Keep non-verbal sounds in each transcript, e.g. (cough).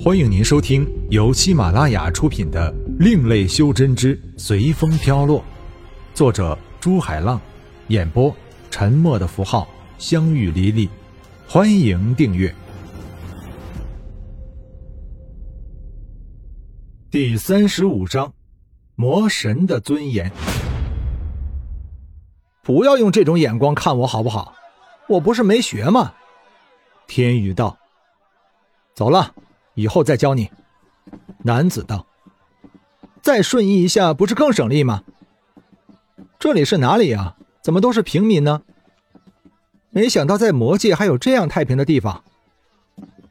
欢迎您收听由喜马拉雅出品的《另类修真之随风飘落》，作者朱海浪，演播沉默的符号、相遇离离。欢迎订阅。第三十五章：魔神的尊严。不要用这种眼光看我好不好？我不是没学吗？天宇道：“走了。”以后再教你。男子道：“再顺义一下，不是更省力吗？这里是哪里啊？怎么都是平民呢？没想到在魔界还有这样太平的地方。”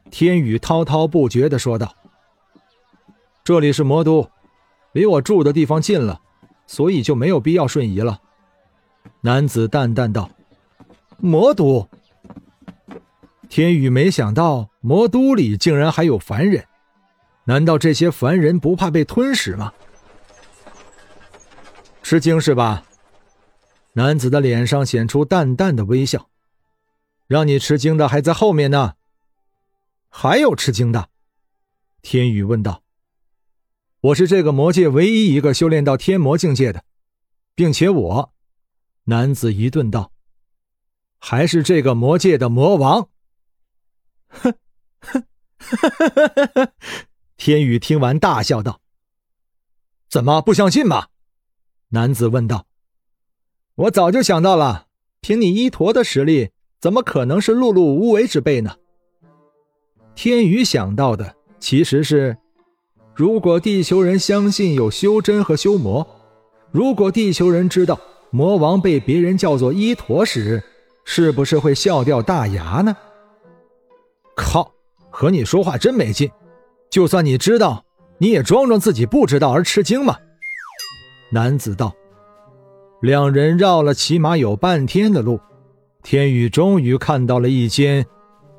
天宇滔滔不绝的说道：“这里是魔都，离我住的地方近了，所以就没有必要瞬移了。”男子淡淡道：“魔都。”天宇没想到魔都里竟然还有凡人，难道这些凡人不怕被吞噬吗？吃惊是吧？男子的脸上显出淡淡的微笑。让你吃惊的还在后面呢。还有吃惊的？天宇问道。我是这个魔界唯一一个修炼到天魔境界的，并且我，男子一顿道，还是这个魔界的魔王。哼，(laughs) (laughs) 天宇听完大笑道：“怎么不相信吗？”男子问道。“我早就想到了，凭你一坨的实力，怎么可能是碌碌无为之辈呢？”天宇想到的其实是：如果地球人相信有修真和修魔，如果地球人知道魔王被别人叫做一坨时，是不是会笑掉大牙呢？靠！和你说话真没劲。就算你知道，你也装装自己不知道而吃惊嘛。男子道。两人绕了起码有半天的路，天宇终于看到了一间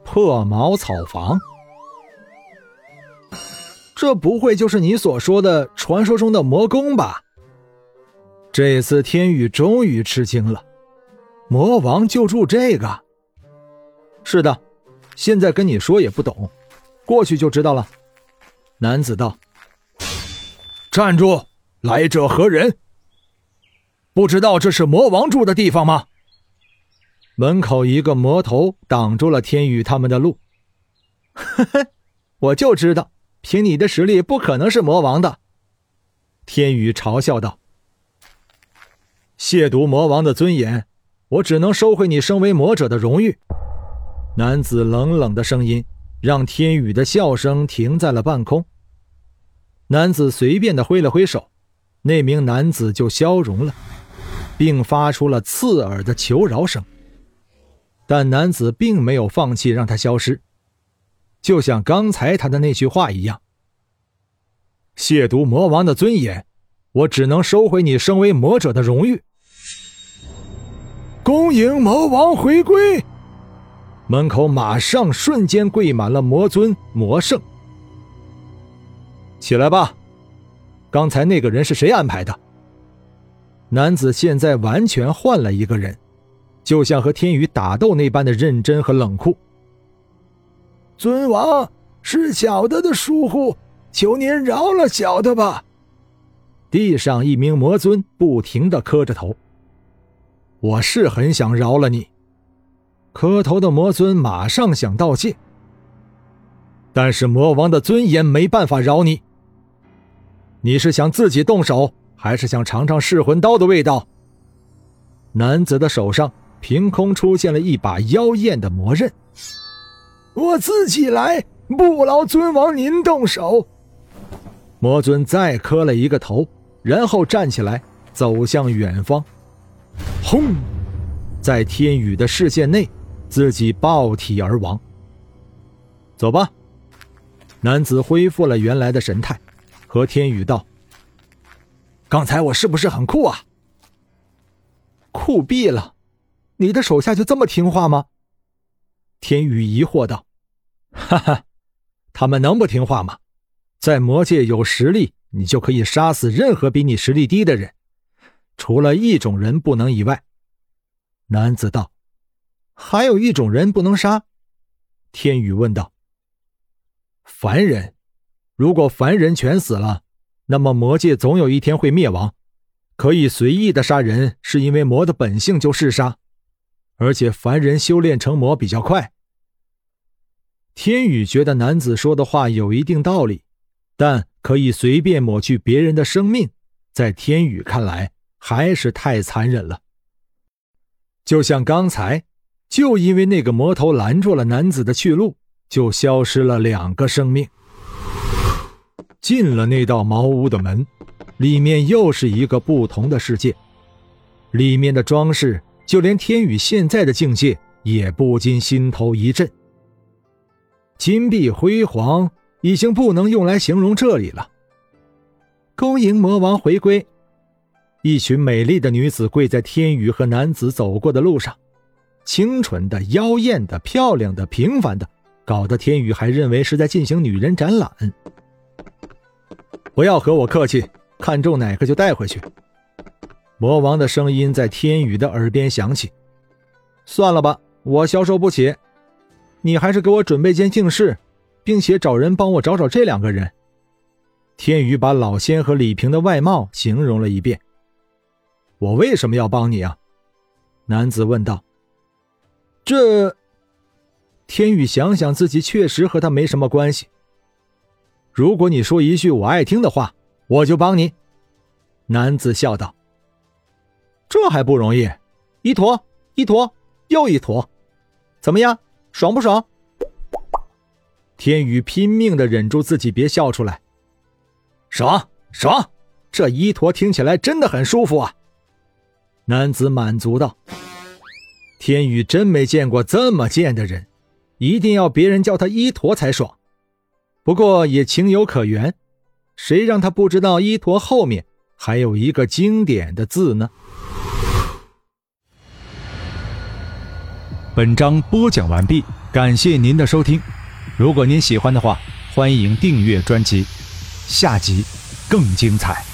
破茅草房。这不会就是你所说的传说中的魔宫吧？这次天宇终于吃惊了，魔王就住这个？是的。现在跟你说也不懂，过去就知道了。男子道：“站住！来者何人？不知道这是魔王住的地方吗？”门口一个魔头挡住了天宇他们的路。呵呵，我就知道，凭你的实力不可能是魔王的。天宇嘲笑道：“亵渎魔王的尊严，我只能收回你身为魔者的荣誉。”男子冷冷的声音让天宇的笑声停在了半空。男子随便的挥了挥手，那名男子就消融了，并发出了刺耳的求饶声。但男子并没有放弃让他消失，就像刚才他的那句话一样：“亵渎魔王的尊严，我只能收回你身为魔者的荣誉。”恭迎魔王回归。门口马上瞬间跪满了魔尊魔圣。起来吧，刚才那个人是谁安排的？男子现在完全换了一个人，就像和天宇打斗那般的认真和冷酷。尊王是小的的疏忽，求您饶了小的吧。地上一名魔尊不停的磕着头。我是很想饶了你。磕头的魔尊马上想道谢，但是魔王的尊严没办法饶你。你是想自己动手，还是想尝尝噬魂刀的味道？男子的手上凭空出现了一把妖艳的魔刃。我自己来，不劳尊王您动手。魔尊再磕了一个头，然后站起来走向远方。轰，在天宇的视线内。自己爆体而亡。走吧。男子恢复了原来的神态，和天宇道：“刚才我是不是很酷啊？”酷毙了！你的手下就这么听话吗？天宇疑惑道：“哈哈，他们能不听话吗？在魔界有实力，你就可以杀死任何比你实力低的人，除了一种人不能以外。”男子道。还有一种人不能杀，天宇问道。凡人如果凡人全死了，那么魔界总有一天会灭亡。可以随意的杀人，是因为魔的本性就是杀，而且凡人修炼成魔比较快。天宇觉得男子说的话有一定道理，但可以随便抹去别人的生命，在天宇看来还是太残忍了。就像刚才，就因为那个魔头拦住了男子的去路，就消失了两个生命。进了那道茅屋的门。里面又是一个不同的世界，里面的装饰，就连天宇现在的境界也不禁心头一震。金碧辉煌，已经不能用来形容这里了。恭迎魔王回归！一群美丽的女子跪在天宇和男子走过的路上，清纯的、妖艳的、漂亮的、平凡的，搞得天宇还认为是在进行女人展览。不要和我客气。看中哪个就带回去。魔王的声音在天宇的耳边响起。算了吧，我消受不起。你还是给我准备间净室，并且找人帮我找找这两个人。天宇把老仙和李平的外貌形容了一遍。我为什么要帮你啊？男子问道。这……天宇想想自己确实和他没什么关系。如果你说一句我爱听的话。我就帮你，男子笑道：“这还不容易，一坨一坨又一坨，怎么样，爽不爽？”天宇拼命的忍住自己别笑出来，爽爽，这一坨听起来真的很舒服啊！男子满足道：“天宇真没见过这么贱的人，一定要别人叫他一坨才爽，不过也情有可原。”谁让他不知道一坨后面还有一个经典的字呢？本章播讲完毕，感谢您的收听。如果您喜欢的话，欢迎订阅专辑，下集更精彩。